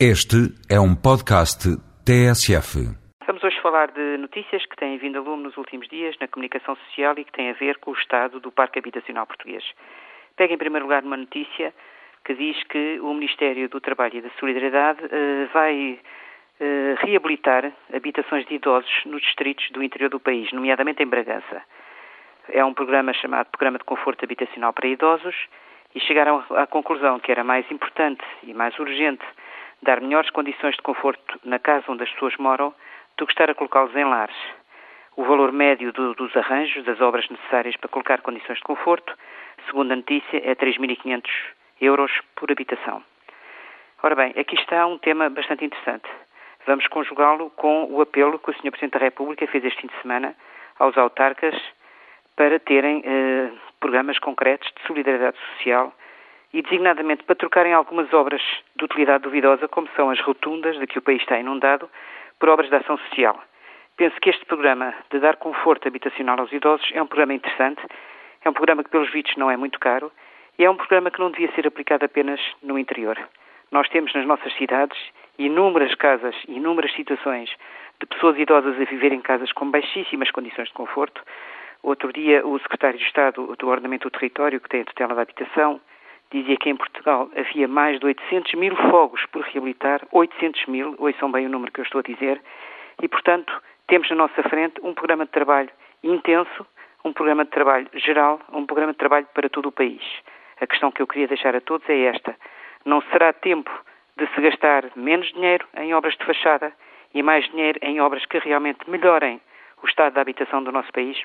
Este é um podcast TSF. Vamos hoje falar de notícias que têm vindo a lume nos últimos dias na comunicação social e que têm a ver com o estado do Parque Habitacional Português. Pega em primeiro lugar uma notícia que diz que o Ministério do Trabalho e da Solidariedade uh, vai uh, reabilitar habitações de idosos nos distritos do interior do país, nomeadamente em Bragança. É um programa chamado Programa de Conforto Habitacional para Idosos e chegaram à conclusão que era mais importante e mais urgente dar melhores condições de conforto na casa onde as pessoas moram do que estar a colocá-los em lares. O valor médio do, dos arranjos, das obras necessárias para colocar condições de conforto, segundo a notícia, é 3.500 euros por habitação. Ora bem, aqui está um tema bastante interessante. Vamos conjugá-lo com o apelo que o Sr. Presidente da República fez este fim de semana aos autarcas para terem eh, programas concretos de solidariedade social e designadamente para trocarem algumas obras de utilidade duvidosa, como são as rotundas de que o país está inundado, por obras de ação social. Penso que este programa de dar conforto habitacional aos idosos é um programa interessante, é um programa que, pelos vistos, não é muito caro e é um programa que não devia ser aplicado apenas no interior. Nós temos nas nossas cidades inúmeras casas, inúmeras situações de pessoas idosas a viver em casas com baixíssimas condições de conforto. Outro dia, o secretário de Estado do Ordenamento do Território, que tem a tutela da habitação, dizia que em Portugal havia mais de 800 mil fogos por reabilitar, 800 mil, ouçam bem o número que eu estou a dizer, e, portanto, temos na nossa frente um programa de trabalho intenso, um programa de trabalho geral, um programa de trabalho para todo o país. A questão que eu queria deixar a todos é esta. Não será tempo de se gastar menos dinheiro em obras de fachada e mais dinheiro em obras que realmente melhorem o estado da habitação do nosso país?